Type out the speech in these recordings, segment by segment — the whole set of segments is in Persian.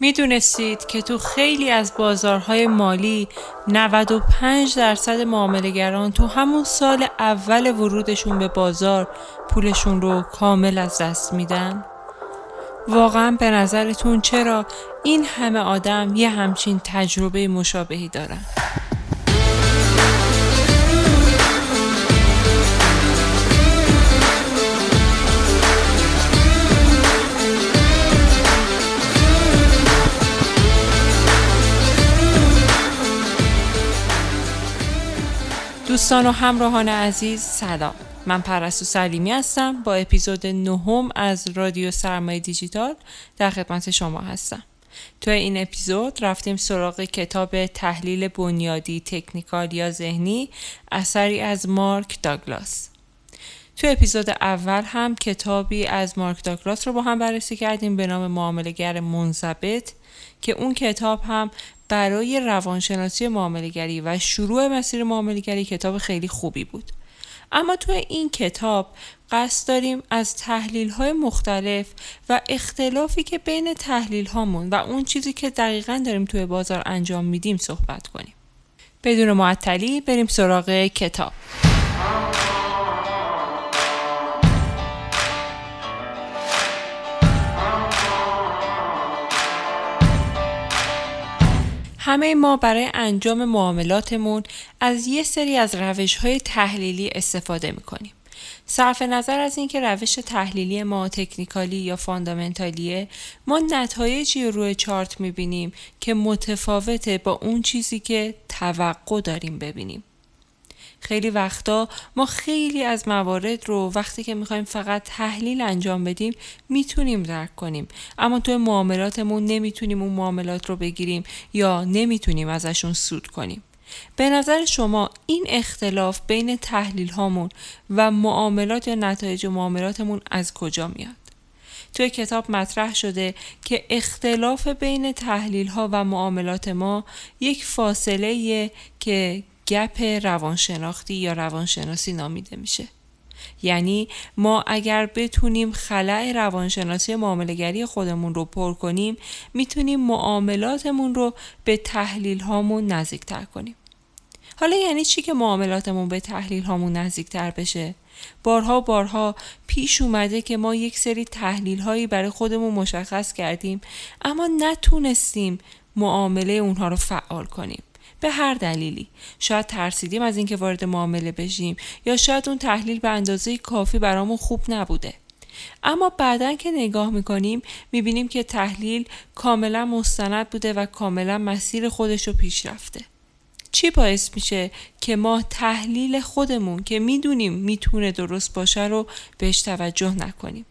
می‌دونستید که تو خیلی از بازارهای مالی 95 درصد معاملگران تو همون سال اول ورودشون به بازار پولشون رو کامل از دست میدن؟ واقعا به نظرتون چرا این همه آدم یه همچین تجربه مشابهی دارن؟ دوستان و همراهان عزیز سلام. من پرستو سلیمی هستم. با اپیزود نهم از رادیو سرمایه دیجیتال در خدمت شما هستم. تو این اپیزود رفتیم سراغ کتاب تحلیل بنیادی تکنیکال یا ذهنی اثری از مارک داگلاس. تو اپیزود اول هم کتابی از مارک داگلاس رو با هم بررسی کردیم به نام معاملگر منضبط که اون کتاب هم برای روانشناسی معاملگری و شروع مسیر معاملگری کتاب خیلی خوبی بود. اما تو این کتاب قصد داریم از تحلیل های مختلف و اختلافی که بین تحلیل هامون و اون چیزی که دقیقا داریم توی بازار انجام میدیم صحبت کنیم. بدون معطلی بریم سراغ کتاب. همه ما برای انجام معاملاتمون از یه سری از روش های تحلیلی استفاده می‌کنیم. صرف نظر از اینکه روش تحلیلی ما تکنیکالی یا فاندامنتالیه ما نتایجی رو روی چارت می‌بینیم که متفاوته با اون چیزی که توقع داریم ببینیم. خیلی وقتا ما خیلی از موارد رو وقتی که می‌خوایم فقط تحلیل انجام بدیم می‌تونیم درک کنیم اما توی معاملاتمون نمی‌تونیم اون معاملات رو بگیریم یا نمی‌تونیم ازشون سود کنیم به نظر شما این اختلاف بین تحلیل هامون و معاملات یا نتایج معاملاتمون از کجا میاد؟ توی کتاب مطرح شده که اختلاف بین تحلیل ها و معاملات ما یک فاصله که گپ روانشناختی یا روانشناسی نامیده میشه یعنی ما اگر بتونیم خلع روانشناسی معاملگری خودمون رو پر کنیم می‌تونیم معاملاتمون رو به تحلیل هامون نزدیکتر کنیم حالا یعنی چی که معاملاتمون به تحلیل هامون نزدیکتر بشه؟ بارها بارها پیش اومده که ما یک سری تحلیل هایی برای خودمون مشخص کردیم اما نتونستیم معامله اونها رو فعال کنیم. به هر دلیلی. شاید ترسیدیم از اینکه وارد معامله بشیم یا شاید اون تحلیل به اندازه کافی برامون خوب نبوده. اما بعدا که نگاه می‌کنیم می‌بینیم که تحلیل کاملا مستند بوده و کاملا مسیر خودش رو پیش رفته. چی باعث میشه که ما تحلیل خودمون که می‌دونیم می‌تونه درست باشه رو بهش توجه نکنیم؟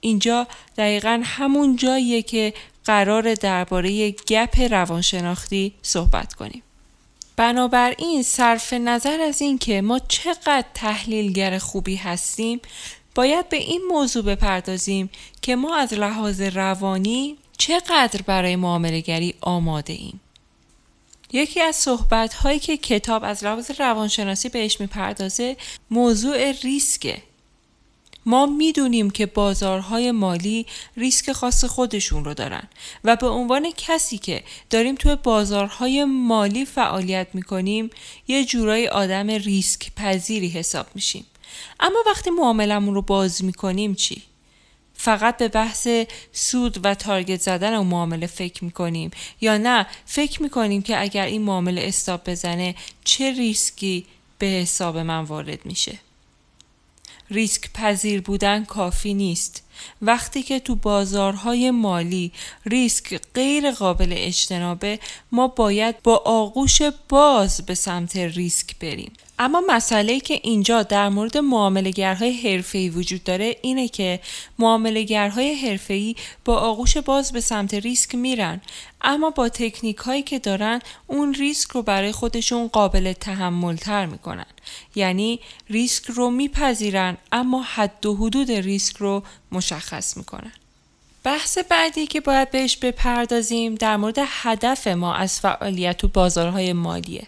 اینجا دقیقا همون جاییه که قرار درباره گپ روانشناختی صحبت کنیم. بنابراین صرف نظر از اینکه ما چقدر تحلیلگر خوبی هستیم باید به این موضوع بپردازیم که ما از لحاظ روانی چقدر برای معاملگری آماده ایم. یکی از صحبت هایی که کتاب از لحاظ روانشناسی بهش می‌پردازه موضوع ریسکه ما می‌دونیم که بازارهای مالی ریسک خاص خودشون رو دارن و به عنوان کسی که داریم توی بازارهای مالی فعالیت می‌کنیم یه جورایی آدم ریسک پذیری حساب میشیم. اما وقتی معاملمون رو باز می‌کنیم چی؟ فقط به بحث سود و تارگت زدن اون معامله فکر می‌کنیم یا نه؟ فکر می‌کنیم که اگر این معامله استاب بزنه چه ریسکی به حساب من وارد میشه؟ ریسک پذیر بودن کافی نیست. وقتی که تو بازارهای مالی ریسک غیر قابل اجتنابه ما باید با آغوش باز به سمت ریسک بریم. اما مسئله که اینجا در مورد معاملگرهای حرفه‌ای وجود داره اینه که معاملگرهای حرفه‌ای با آغوش باز به سمت ریسک میرن اما با تکنیک هایی که دارن اون ریسک رو برای خودشون قابل تحمل تر می‌کنن. یعنی ریسک رو میپذیرن اما حد و حدود ریسک رو مشخص می‌کنن. بحث بعدی که باید بهش بپردازیم در مورد هدف ما از فعالیت تو بازارهای مالیه.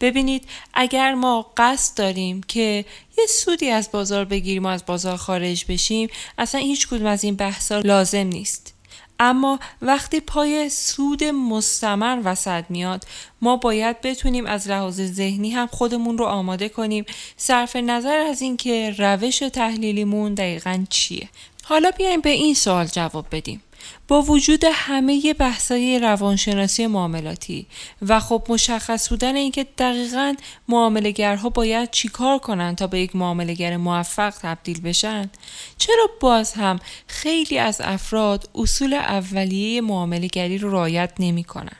ببینید اگر ما قصد داریم که یه سودی از بازار بگیریم و از بازار خارج بشیم اصلا هیچ کدوم از این بحثا لازم نیست. اما وقتی پای سود مستمر وسط میاد ما باید بتونیم از لحاظ ذهنی هم خودمون رو آماده کنیم. صرف نظر از اینکه روش تحلیلیمون دقیقا چیه؟ حالا بیایم به این سوال جواب بدیم. با وجود همه بحثای روانشناسی معاملاتی و خب مشخص بودن اینکه دقیقا معاملگرها باید چیکار کنن تا به یک معاملگر موفق تبدیل بشن چرا باز هم خیلی از افراد اصول اولیه معاملگری رو رعایت نمی‌کنن؟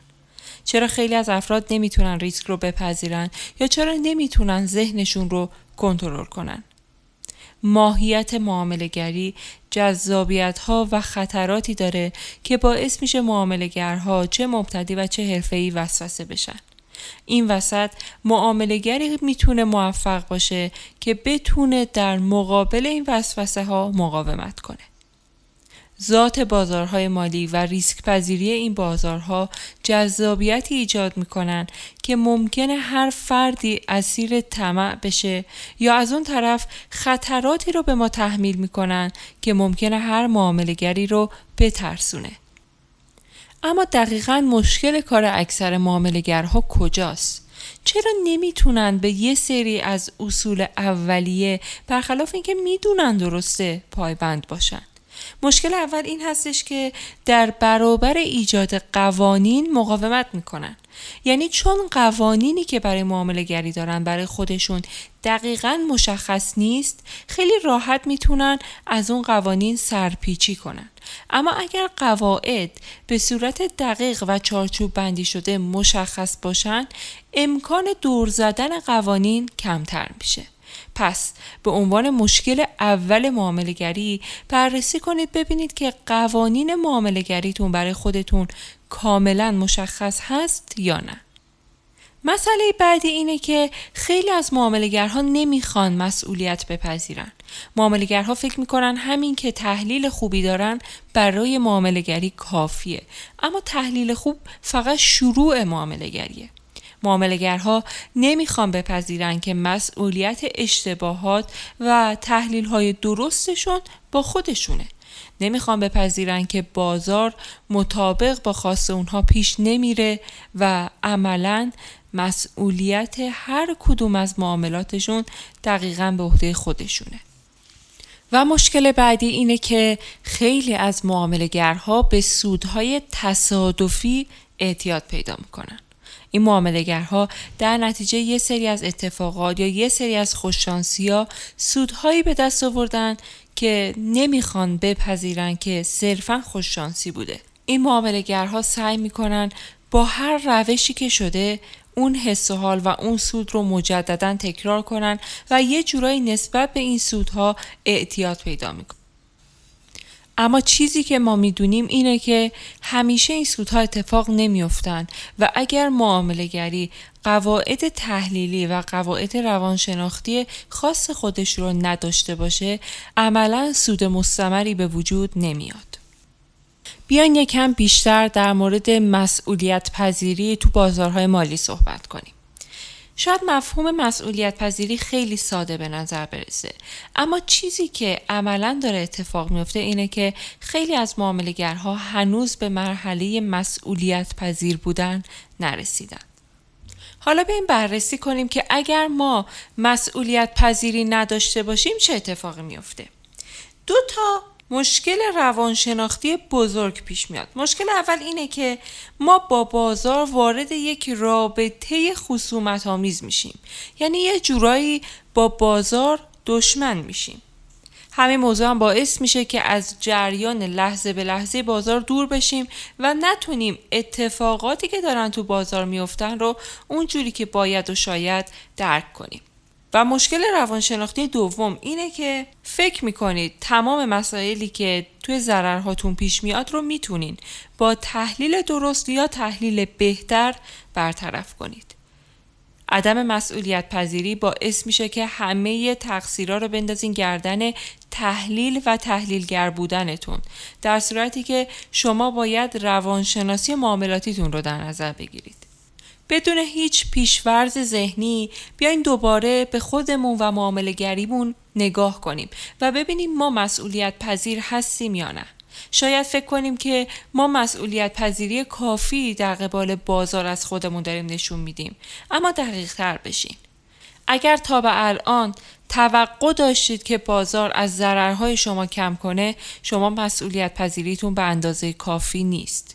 چرا خیلی از افراد نمی‌تونن ریسک رو بپذیرن یا چرا نمی‌تونن ذهنشون رو کنترل کنن؟ ماهیت معاملگری جذابیت ها و خطراتی داره که باعث میشه معاملگرها چه مبتدی و چه حرفه‌ای وسوسه بشن. این وسط معاملگری می‌تونه موفق باشه که بتونه در مقابل این وسوسه ها مقاومت کنه. ذات بازارهای مالی و ریسک پذیری این بازارها جذابیتی ایجاد می‌کنن که ممکنه هر فردی اسیر طمع بشه یا از اون طرف خطراتی رو به ما تحمیل می‌کنن که ممکنه هر معاملگری رو بترسونه. اما دقیقا مشکل کار اکثر معاملگرها کجاست؟ چرا نمی‌تونن به یه سری از اصول اولیه برخلاف اینکه می‌دونن درسته پایبند باشن؟ مشکل اول این هستش که در برابر ایجاد قوانین مقاومت می‌کنن. یعنی چون قوانینی که برای معامله گری دارن برای خودشون دقیقا مشخص نیست خیلی راحت می‌تونن از اون قوانین سرپیچی کنن. اما اگر قواعد به صورت دقیق و چارچوب بندی شده مشخص باشن امکان دور زدن قوانین کمتر میشه. پس به عنوان مشکل اول معاملگری بررسی کنید ببینید که قوانین معاملگریتون برای خودتون کاملا مشخص هست یا نه. مسئله بعدی اینه که خیلی از معاملگرها نمی‌خوان مسئولیت بپذیرن. معاملگرها فکر می‌کنن همین که تحلیل خوبی دارن برای معاملگری کافیه. اما تحلیل خوب فقط شروع معاملگریه. معاملگرها نمی‌خوان بپذیرن که مسئولیت اشتباهات و تحلیل های درستشون با خودشونه. نمی‌خوان بپذیرن که بازار مطابق با خواست اونها پیش نمیره و عملا مسئولیت هر کدوم از معاملاتشون دقیقا به عهده خودشونه. و مشکل بعدی اینه که خیلی از معاملگرها به سودهای تصادفی اعتیاد پیدا می‌کنن. این معاملهگرها در نتیجه یه سری از اتفاقات یا یه سری از خوششانسی ها سودهایی به دست آوردن که نمی‌خوان بپذیرن که صرفا خوششانسی بوده. این معاملهگرها سعی می‌کنن با هر روشی که شده اون حس و حال و اون سود رو مجددا تکرار کنن و یه جورایی نسبت به این سودها اعتیاد پیدا می‌کنن. اما چیزی که ما می‌دونیم اینه که همیشه این سودها اتفاق نمیافتند و اگر معامله قواعد تحلیلی و قواعد روانشناختی خاص خودش رو نداشته باشه عملا سود مستمری به وجود نمیاد. بیاین یکم بیشتر در مورد مسئولیت پذیری تو بازارهای مالی صحبت کنیم. شاید مفهوم مسئولیت پذیری خیلی ساده به نظر برسه. اما چیزی که عملا داره اتفاق میفته اینه که خیلی از معاملگرها هنوز به مرحله مسئولیت پذیر بودن نرسیدن. حالا بیایم بررسی کنیم که اگر ما مسئولیت پذیری نداشته باشیم چه اتفاقی میفته دو تا مشکل روانشناختی بزرگ پیش میاد. مشکل اول اینه که ما با بازار وارد یک رابطه خصومت آمیز میشیم. یعنی یه جورایی با بازار دشمن میشیم. همین موضوع هم باعث میشه که از جریان لحظه به لحظه بازار دور بشیم و نتونیم اتفاقاتی که دارن تو بازار میفتن رو اونجوری که باید و شاید درک کنیم. و مشکل روانشناختی دوم اینه که فکر می‌کنید تمام مسائلی که توی ضررهاتون پیش میاد رو می‌تونین با تحلیل درست یا تحلیل بهتر برطرف کنید. عدم مسئولیت پذیری باعث میشه که همه تقصیرها رو بندازین گردن تحلیل و تحلیلگر بودنتون در صورتی که شما باید روانشناسی معاملاتیتون رو در نظر بگیرید. بدون هیچ پیشورز ذهنی بیاین دوباره به خودمون و معامله گریمون نگاه کنیم و ببینیم ما مسئولیت پذیر هستیم یا نه. شاید فکر کنیم که ما مسئولیت پذیری کافی در قبال بازار از خودمون داریم نشون میدیم اما دقیق تر بشین اگر تا به الان توقع داشتید که بازار از ضررهای شما کم کنه شما مسئولیت پذیریتون به اندازه کافی نیست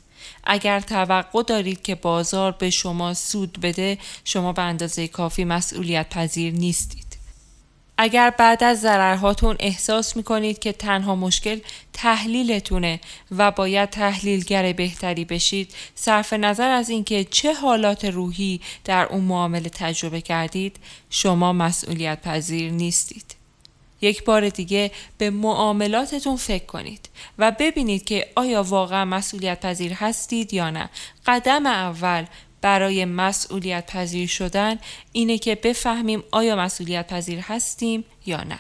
اگر توقع دارید که بازار به شما سود بده شما به اندازه کافی مسئولیت پذیر نیستید. اگر بعد از ضررهاتون احساس می‌کنید که تنها مشکل تحلیلتونه و باید تحلیلگر بهتری بشید صرف نظر از اینکه چه حالات روحی در اون معامله تجربه کردید شما مسئولیت پذیر نیستید. یک بار دیگه به معاملاتتون فکر کنید و ببینید که آیا واقعا مسئولیت پذیر هستید یا نه قدم اول برای مسئولیت پذیر شدن اینه که بفهمیم آیا مسئولیت پذیر هستیم یا نه.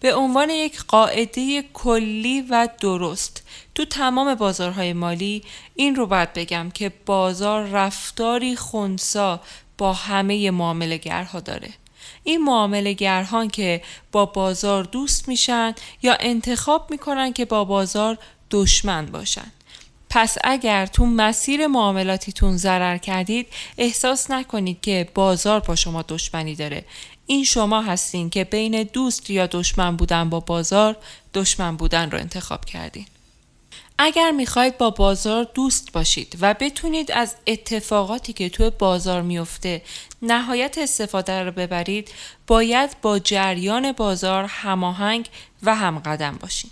به عنوان یک قاعده کلی و درست تو تمام بازارهای مالی این رو باید بگم که بازار رفتاری خونسا با همه معاملگرها داره. این معاملگرهان که با بازار دوست میشن یا انتخاب می‌کنن که با بازار دشمن باشن. پس اگر تو مسیر معاملاتیتون ضرر کردید احساس نکنید که بازار با شما دشمنی داره این شما هستین که بین دوست یا دشمن بودن با بازار دشمن بودن رو انتخاب کردین اگر می‌خواید با بازار دوست باشید و بتونید از اتفاقاتی که توی بازار میفته نهایت استفاده رو ببرید باید با جریان بازار هماهنگ و همقدم باشید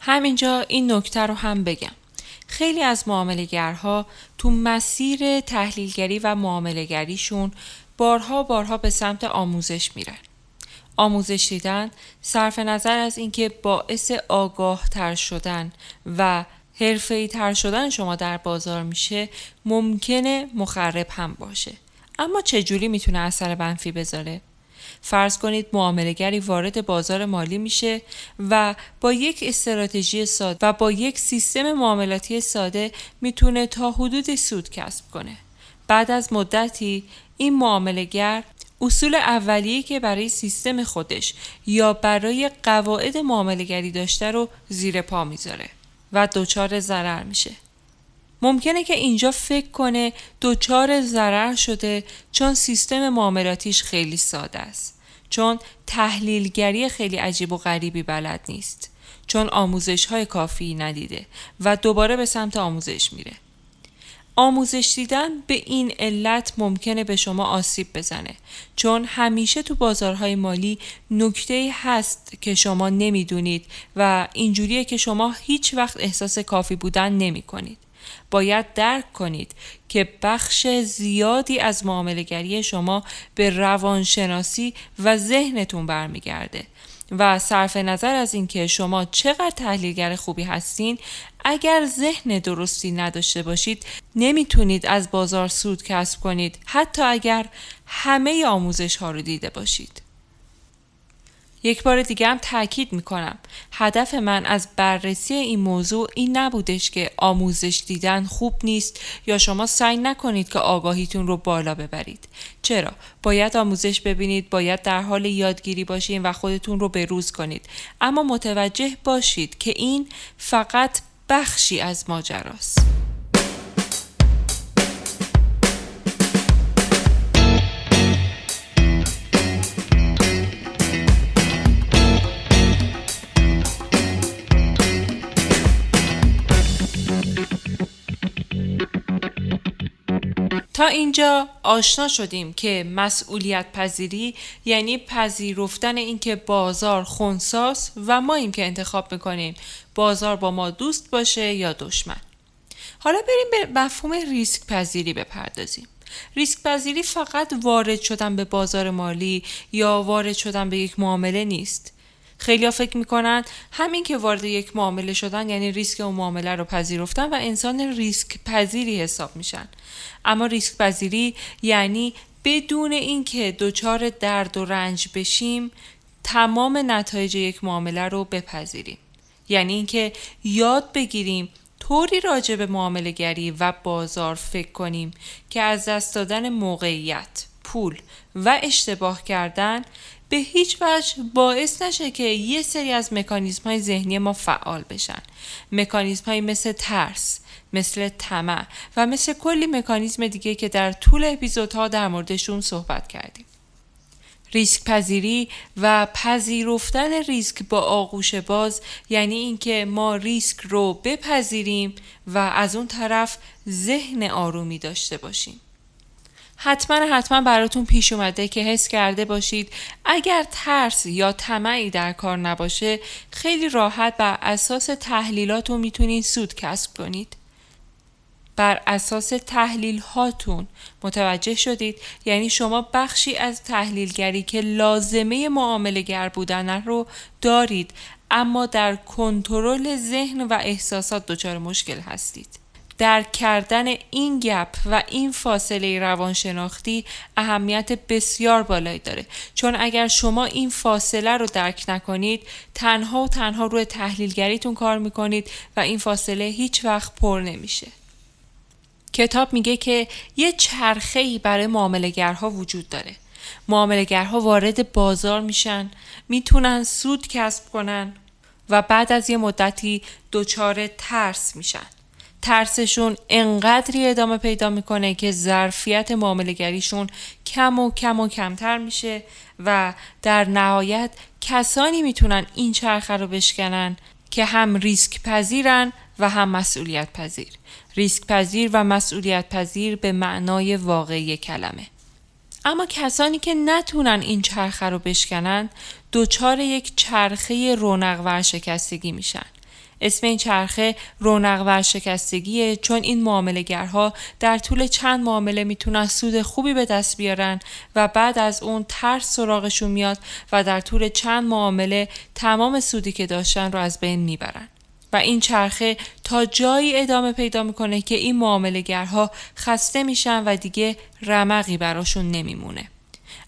همینجا این نکته رو هم بگم خیلی از معاملگرها تو مسیر تحلیلگری و معاملگریشون بارها بارها به سمت آموزش میرن. آموزش دیدن صرف نظر از اینکه باعث آگاه تر شدن و حرفه‌ای تر شدن شما در بازار میشه ممکنه مخرب هم باشه. اما چجوری می‌تونه اثر منفی بذاره؟ فرض کنید معاملگری وارد بازار مالی میشه و با یک استراتژی ساده و با یک سیستم معاملاتی ساده می‌تونه تا حدود سود کسب کنه. بعد از مدتی این معاملگر اصول اولیه که برای سیستم خودش یا برای قواعد معاملگری داشته رو زیر پا می‌ذاره و دچار ضرر میشه. ممکنه که اینجا فکر کنه دچار ضرر شده چون سیستم معاملاتیش خیلی ساده است. چون تحلیلگری خیلی عجیب و غریبی بلد نیست. چون آموزش های کافی ندیده و دوباره به سمت آموزش میره. آموزش دیدن به این علت ممکنه به شما آسیب بزنه چون همیشه تو بازارهای مالی نکته هست که شما نمی‌دونید و اینجوریه که شما هیچ وقت احساس کافی بودن نمی کنید. باید درک کنید که بخش زیادی از معاملگری شما به روانشناسی و ذهنتون برمیگرده و صرف نظر از اینکه شما چقدر تحلیلگر خوبی هستین اگر ذهن درستی نداشته باشید نمی‌تونید از بازار سود کسب کنید حتی اگر همه آموزش ها رو دیده باشید. یک بار دیگه هم تاکید می‌کنم. هدف من از بررسی این موضوع این نبودش که آموزش دیدن خوب نیست یا شما سعی نکنید که آگاهیتون رو بالا ببرید. چرا؟ باید آموزش ببینید باید در حال یادگیری باشید و خودتون رو روز کنید. اما متوجه باشید که این فقط بخشی از ماجراست. تا اینجا آشنا شدیم که مسئولیت پذیری یعنی پذیرفتن اینکه بازار خونساس و ما این که انتخاب می‌کنیم بازار با ما دوست باشه یا دشمن. حالا بریم به مفهوم ریسک پذیری بپردازیم. ریسک پذیری فقط وارد شدن به بازار مالی یا وارد شدن به یک معامله نیست. خیلی فکر می‌کنن همین که وارد یک معامله شدن یعنی ریسک اون معامله رو پذیرفتن و انسان ریسک پذیری حساب میشن. اما ریسک پذیری یعنی بدون اینکه دچار درد و رنج بشیم تمام نتایج یک معامله رو بپذیریم. یعنی اینکه یاد بگیریم طوری راجع به معامله گری و بازار فکر کنیم که از دست دادن موقعیت، پول و اشتباه کردن به هیچ وجه باعث نشه که یه سری از مکانیزم های ذهنی ما فعال بشن. مکانیزم های مثل ترس مثل طمع و مثل کلی مکانیزم دیگه که در طول اپیزودها در موردشون صحبت کردیم. ریسک پذیری و پذیرفتن ریسک با آغوش باز یعنی اینکه ما ریسک رو بپذیریم و از اون طرف ذهن آرومی داشته باشیم. حتما حتما براتون پیش اومده که حس کرده باشید اگر ترس یا طمعی در کار نباشه خیلی راحت بر اساس تحلیلاتون می‌تونید سود کسب کنید. بر اساس تحلیل هاتون متوجه شدید. یعنی شما بخشی از تحلیلگری که لازمه معامله گر بودن رو دارید اما در کنترل ذهن و احساسات دچار مشکل هستید. درک کردن این گپ و این فاصله روانشناختی اهمیت بسیار بالایی داره چون اگر شما این فاصله رو درک نکنید تنها و تنها روی تحلیلگریتون کار می‌کنید و این فاصله هیچ وقت پر نمیشه کتاب میگه که یه چرخه برای معاملگرها وجود داره. معاملگرها وارد بازار میشن، می‌تونن سود کسب کنن و بعد از یه مدتی دچار ترس میشن. ترسشون انقدری ادامه پیدا می‌کنه که ظرفیت معاملگریشون کم و کم و کمتر میشه و در نهایت کسانی می‌تونن این چرخه رو بشکنن که هم ریسک پذیرن و هم مسئولیت پذیر. ریسک پذیر و مسئولیت پذیر به معنای واقعی کلمه. اما کسانی که نتونن این چرخه رو بشکنن دچار یک چرخه رونق ورشکستگی میشن. اسم این چرخه رونق ورشکستگیه چون این معاملگرها در طول چند معامله می‌تونن سود خوبی به دست بیارن و بعد از اون ترس سراغشون میاد و در طول چند معامله تمام سودی که داشتن رو از بین می‌برن. و این چرخه تا جایی ادامه پیدا می‌کنه که این معاملگرها خسته میشن و دیگه رمقی براشون نمیمونه.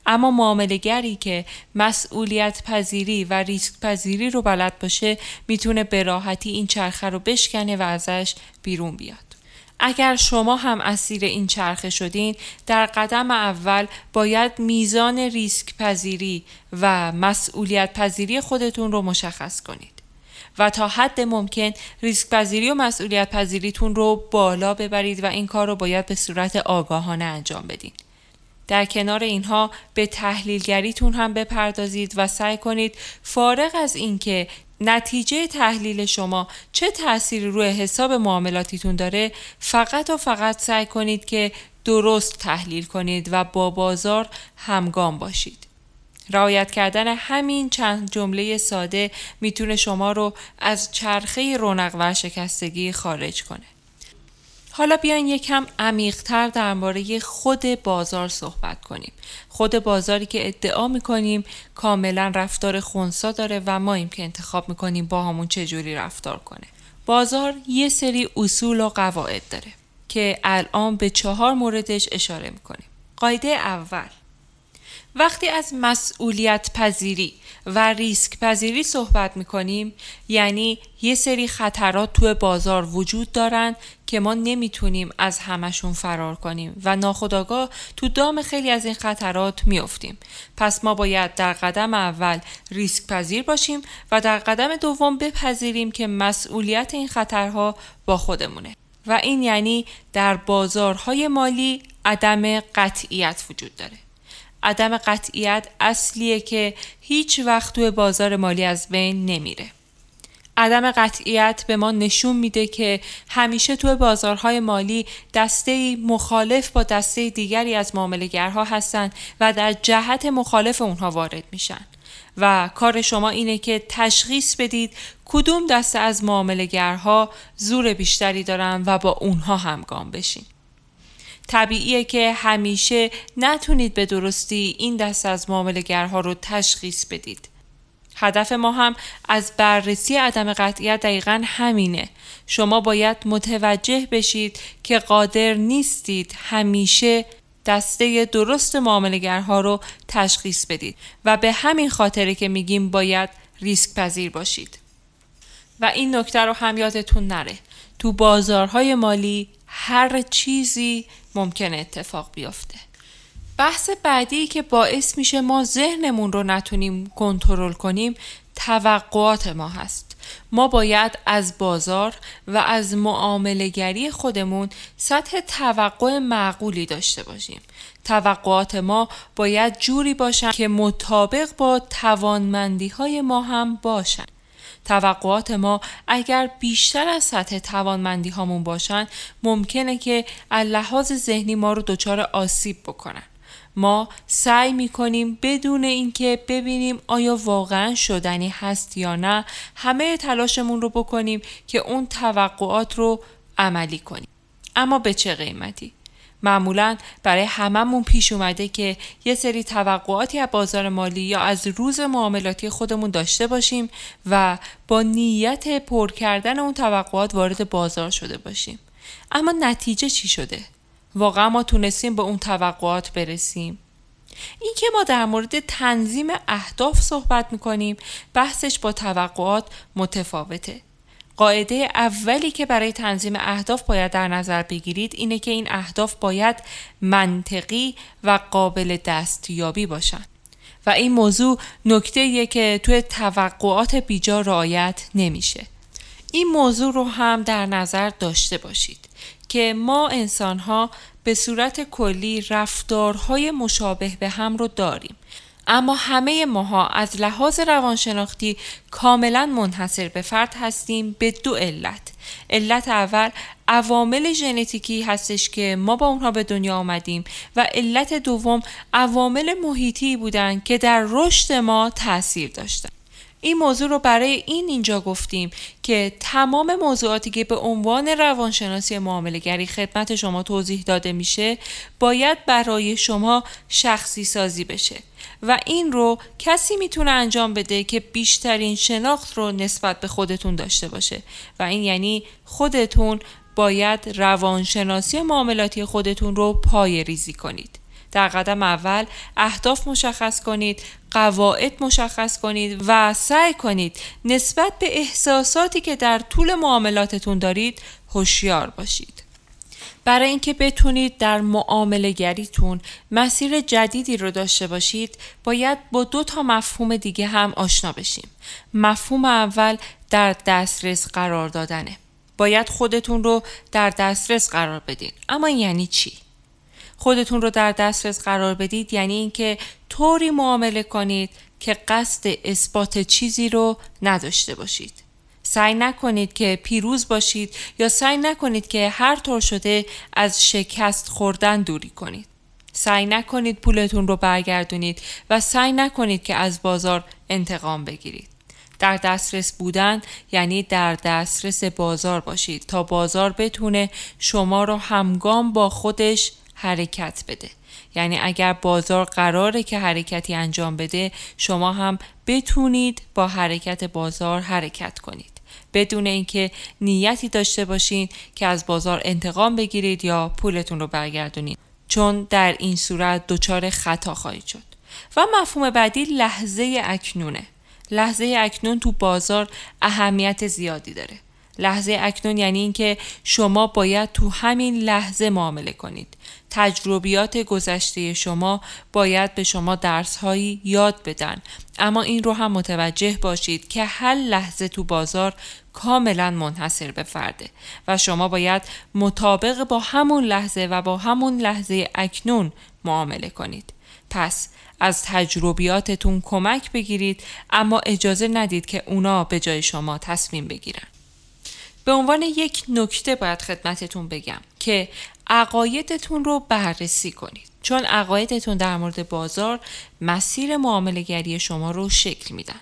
اما معاملگری که مسئولیت پذیری و ریسک پذیری رو بلد باشه می‌تونه به راحتی این چرخه رو بشکنه و ازش بیرون بیاد. اگر شما هم اسیر این چرخه شدین در قدم اول باید میزان ریسک پذیری و مسئولیت پذیری خودتون رو مشخص کنید. و تا حد ممکن ریسک پذیری و مسئولیت پذیریتون رو بالا ببرید و این کار رو باید به صورت آگاهانه انجام بدین. در کنار اینها به تحلیلگریتون هم بپردازید و سعی کنید فارغ از اینکه نتیجه تحلیل شما چه تأثیری روی حساب معاملاتیتون داره فقط و فقط سعی کنید که درست تحلیل کنید و با بازار همگام باشید. رعایت کردن همین چند جمله ساده می‌تونه شما رو از چرخه رونق و شکستگی خارج کنه. حالا بیاین یکم عمیقتر درباره خود بازار صحبت کنیم. خود بازاری که ادعا می‌کنیم کاملا رفتار خونسا داره و ما که انتخاب می‌کنیم با همون چجوری رفتار کنه. بازار یه سری اصول و قواعد داره که الان به چهار موردش اشاره می‌کنیم. قاعده اول وقتی از مسئولیت پذیری و ریسک پذیری صحبت می کنیم یعنی یه سری خطرات توی بازار وجود دارن که ما نمی‌تونیم از همشون فرار کنیم و ناخداگاه تو دام خیلی از این خطرات میافتیم. پس ما باید در قدم اول ریسک پذیر باشیم و در قدم دوم بپذیریم که مسئولیت این خطرها با خودمونه. و این یعنی در بازارهای مالی عدم قطعیت وجود داره. عدم قطعیت اصلیه که هیچ وقت توی بازار مالی از بین نمیره. عدم قطعیت به ما نشون میده که همیشه توی بازارهای مالی دسته مخالف با دسته دیگری از معاملگرها هستن و در جهت مخالف اونها وارد میشن و کار شما اینه که تشخیص بدید کدوم دسته از معاملگرها زور بیشتری دارن و با اونها همگام بشین. طبیعیه که همیشه نتونید به درستی این دست از معاملگرها رو تشخیص بدید. هدف ما هم از بررسی عدم قطعیت دقیقا همینه. شما باید متوجه بشید که قادر نیستید همیشه دسته درست معاملگرها رو تشخیص بدید و به همین خاطره که میگیم باید ریسک پذیر باشید. و این نکته رو هم یادتون نره. تو بازارهای مالی هر چیزی ممکن اتفاق بیفته. بحث بعدی که باعث میشه ما ذهنمون رو نتونیم کنترل کنیم توقعات ما هست. ما باید از بازار و از معاملگری خودمون سطح توقع معقولی داشته باشیم. توقعات ما باید جوری باشن که مطابق با توانمندی های ما هم باشن. توقعات ما اگر بیشتر از سطح توانمندی هامون باشن ممکنه که از لحاظ ذهنی ما رو دچار آسیب بکنن. ما سعی می کنیم بدون اینکه ببینیم آیا واقعا شدنی هست یا نه همه تلاشمون رو بکنیم که اون توقعات رو عملی کنیم. اما به چه قیمتی؟ معمولا برای هممون پیش اومده که یه سری توقعاتی از بازار مالی یا از روز معاملاتی خودمون داشته باشیم و با نیت پر کردن اون توقعات وارد بازار شده باشیم. اما نتیجه چی شده؟ واقعا ما تونستیم به اون توقعات برسیم. این که ما در مورد تنظیم اهداف صحبت می‌کنیم بحثش با توقعات متفاوته. قاعده اولی که برای تنظیم اهداف باید در نظر بگیرید اینه که این اهداف باید منطقی و قابل دستیابی باشند. و این موضوع نکته که توی توقعات بیجا رعایت نمیشه. این موضوع رو هم در نظر داشته باشید که ما انسان ها به صورت کلی رفتارهای مشابه به هم رو داریم. اما همه ماها از لحاظ روانشناختی کاملا منحصر به فرد هستیم به دو علت. علت اول عوامل ژنتیکی هستش که ما با اونها به دنیا آمدیم و علت دوم عوامل محیطی بودند که در رشد ما تاثیر داشتن. این موضوع رو برای این اینجا گفتیم که تمام موضوعاتی که به عنوان روانشناسی معاملگری خدمت شما توضیح داده میشه باید برای شما شخصی سازی بشه. و این رو کسی می‌تونه انجام بده که بیشترین شناخت رو نسبت به خودتون داشته باشه. و این یعنی خودتون باید روانشناسی معاملاتی خودتون رو پای ریزی کنید. در قدم اول اهداف مشخص کنید قواعد مشخص کنید و سعی کنید نسبت به احساساتی که در طول معاملاتتون دارید هوشیار باشید. برای اینکه بتونید در معامله گریتون مسیر جدیدی رو داشته باشید باید با دو تا مفهوم دیگه هم آشنا بشیم. مفهوم اول در دسترس قرار دادنه. باید خودتون رو در دسترس قرار بدین. اما یعنی چی؟ خودتون رو در دسترس قرار بدید یعنی اینکه طوری معامله کنید که قصد اثبات چیزی رو نداشته باشید. سعی نکنید که پیروز باشید یا سعی نکنید که هر طور شده از شکست خوردن دوری کنید. سعی نکنید پولتون رو برگردونید و سعی نکنید که از بازار انتقام بگیرید. در دسترس بودن یعنی در دسترس بازار باشید تا بازار بتونه شما رو همگام با خودش حرکت بده. یعنی اگر بازار قراره که حرکتی انجام بده شما هم بتونید با حرکت بازار حرکت کنید. بدون اینکه نیتی داشته باشین که از بازار انتقام بگیرید یا پولتون رو برگردونید چون در این صورت دچار خطا خواهید شد. و مفهوم بعدی لحظه اکنونه. لحظه اکنون تو بازار اهمیت زیادی داره. لحظه اکنون یعنی اینکه شما باید تو همین لحظه معامله کنید. تجربیات گذشته شما باید به شما درس هایی یاد بدن. اما این رو هم متوجه باشید که هر لحظه تو بازار کاملا منحصر به فرده و شما باید مطابق با همون لحظه و با همون لحظه اکنون معامله کنید. پس از تجربیاتتون کمک بگیرید اما اجازه ندید که اونا به جای شما تصمیم بگیرن. به عنوان یک نکته باید خدمتتون بگم که عقایدتون رو بررسی کنید. چون عقایدتون در مورد بازار مسیر معاملگری شما رو شکل میدن.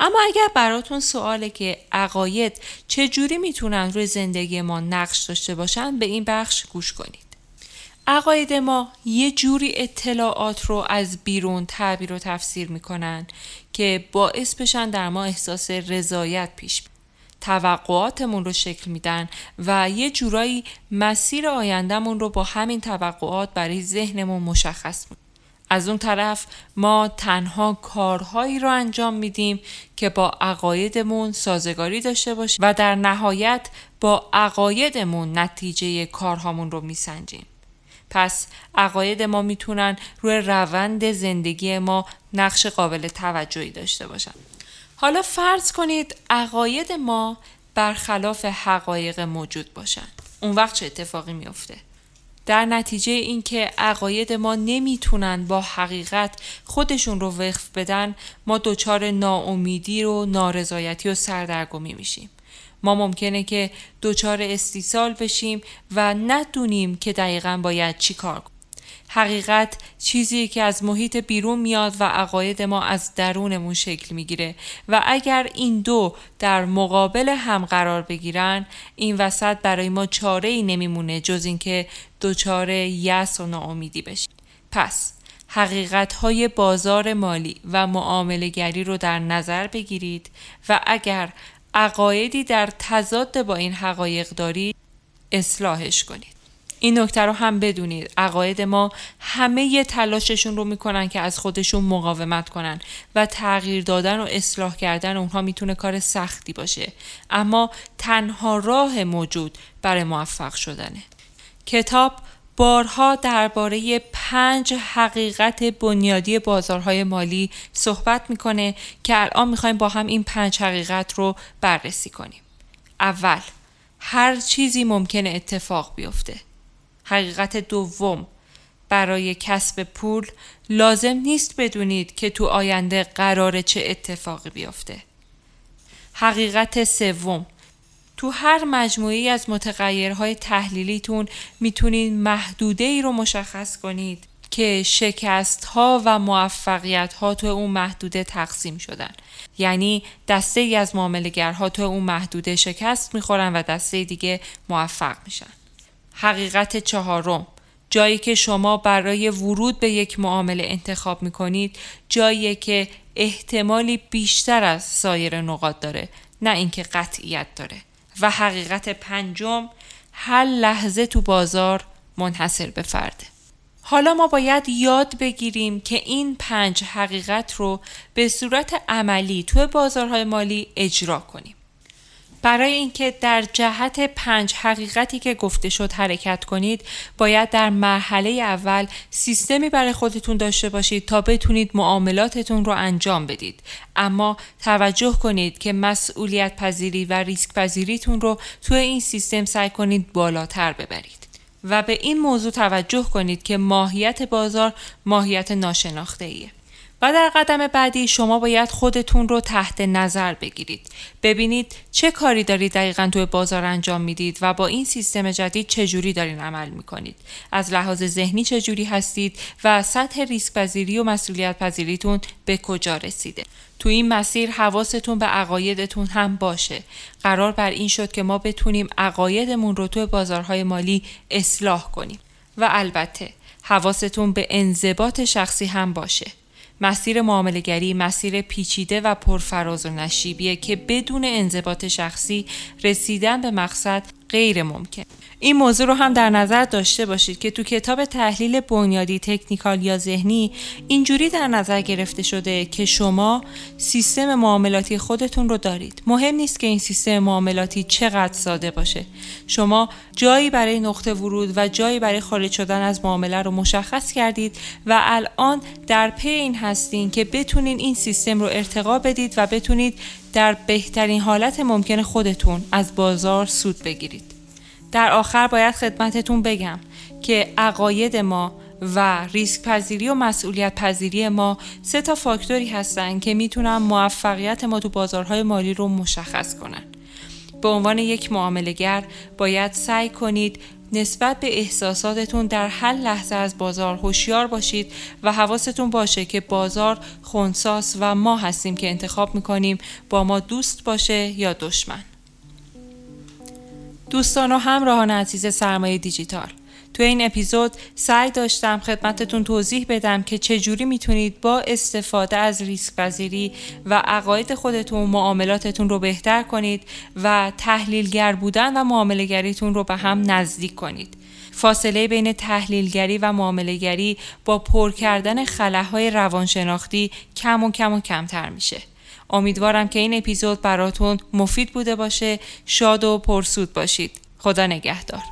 اما اگر براتون سواله که عقاید چجوری می‌تونن روی زندگی ما نقش داشته باشن به این بخش گوش کنید. عقاید ما یه جوری اطلاعات رو از بیرون تعبیر و تفسیر می‌کنن که باعث بشن در ما احساس رضایت پیش توقعاتمون رو شکل میدن و یه جورایی مسیر آیندهمون رو با همین توقعات برای ذهنمون مشخص می‌کنن از اون طرف ما تنها کارهایی رو انجام میدیم که با عقایدمون سازگاری داشته باشه و در نهایت با عقایدمون نتیجه کارهامون رو میسنجیم. پس عقاید ما می‌تونن روی روند زندگی ما نقش قابل توجهی داشته باشن. حالا فرض کنید عقاید ما برخلاف حقایق موجود باشن. اون وقت چه اتفاقی میافته؟ در نتیجه اینکه عقاید ما نمی‌تونن با حقیقت خودشون رو وقف بدن ما دچار ناامیدی و نارضایتی و سردرگمی میشیم. ما ممکنه که دچار استیصال بشیم و ندونیم که دقیقا باید چی کار کنیم. حقیقت چیزی که از محیط بیرون میاد و عقاید ما از درونمون شکل می‌گیره و اگر این دو در مقابل هم قرار بگیرن این وسط برای ما چاره ای نمیمونه جز اینکه دچار یس و ناامیدی بشیم. پس حقیقت های بازار مالی و معاملگری رو در نظر بگیرید و اگر عقایدی در تضاد با این حقایق دارید اصلاحش کنید. این نکته رو هم بدونید عقاید ما همه یه تلاششون رو می‌کنن که از خودشون مقاومت کنن و تغییر دادن و اصلاح کردن اونها می‌تونه کار سختی باشه اما تنها راه موجود برای موفق شدنه کتاب بارها درباره پنج حقیقت بنیادی بازارهای مالی صحبت می‌کنه که الان می‌خوایم با هم این پنج حقیقت رو بررسی کنیم. اول هر چیزی ممکنه اتفاق بیفته. حقیقت دوم. برای کسب پول لازم نیست بدونید که تو آینده قرار چه اتفاقی بیفته. حقیقت سوم. تو هر مجموعی از متغیرهای تحلیلیتون می‌تونید محدوده ای رو مشخص کنید که شکست ها و موفقیت ها تو اون محدوده تقسیم شدن. یعنی دسته ای از معاملگرها تو اون محدوده شکست می‌خورن و دسته دیگه موفق میشن. حقیقت چهارم جایی که شما برای ورود به یک معامله انتخاب می‌کنید جایی که احتمالی بیشتر از سایر نقاط داره نه اینکه قطعیت داره و حقیقت پنجم هر لحظه تو بازار منحصر به فرده. حالا ما باید یاد بگیریم که این پنج حقیقت رو به صورت عملی توی بازارهای مالی اجرا کنیم. برای اینکه در جهت پنج حقیقتی که گفته شد حرکت کنید باید در مرحله اول سیستمی برای خودتون داشته باشید تا بتونید معاملاتتون رو انجام بدید اما توجه کنید که مسئولیت پذیری و ریسک پذیریتون رو توی این سیستم سعی کنید بالاتر ببرید و به این موضوع توجه کنید که ماهیت بازار ماهیت ناشناخته ایه. و در قدم بعدی شما باید خودتون رو تحت نظر بگیرید. ببینید چه کاری دارید دقیقا توی بازار انجام می‌دید و با این سیستم جدید چجوری دارین عمل می‌کنید. از لحاظ ذهنی چجوری هستید و سطح ریسک پذیری و مسئولیت پذیریتون به کجا رسیده. تو این مسیر حواستون به عقایدتون هم باشه. قرار بر این شد که ما بتونیم عقایدمون رو توی بازارهای مالی اصلاح کنیم. و البته حواستون به انضباط شخصی هم باشه. مسیر معاملگری مسیر پیچیده و پرفراز و نشیبیه که بدون انضباط شخصی رسیدن به مقصد غیر ممکن. این موضوع رو هم در نظر داشته باشید که تو کتاب تحلیل بنیادی تکنیکال یا ذهنی اینجوری در نظر گرفته شده که شما سیستم معاملاتی خودتون رو دارید. مهم نیست که این سیستم معاملاتی چقدر ساده باشه. شما جایی برای نقطه ورود و جایی برای خارج شدن از معامله رو مشخص کردید و الان در پی این هستین که بتونین این سیستم رو ارتقا بدید و بتونید در بهترین حالت ممکن خودتون از بازار سود بگیرید. در آخر باید خدمتتون بگم که عقاید ما و ریسک پذیری و مسئولیت پذیری ما سه تا فاکتوری هستن که می‌تونن موفقیت ما تو بازارهای مالی رو مشخص کنن. به عنوان یک معاملگر باید سعی کنید نسبت به احساساتتون در هر لحظه از بازار هوشیار باشید و حواستون باشه که بازار خونساس و ما هستیم که انتخاب می‌کنیم با ما دوست باشه یا دشمن. دوستان و همراهان عزیز سرمایه دیجیتال تو این اپیزود سعی داشتم خدمتتون توضیح بدم که چجوری می‌تونید با استفاده از ریسک پذیری و عقاید خودتون معاملاتتون رو بهتر کنید و تحلیلگر بودن و معاملگریتون رو به هم نزدیک کنید. فاصله بین تحلیلگری و معاملگری با پر کردن خلاهای روانشناختی کم و کم و کمتر میشه. امیدوارم که این اپیزود براتون مفید بوده باشه. شاد و پرسود باشید. خدا نگهدار.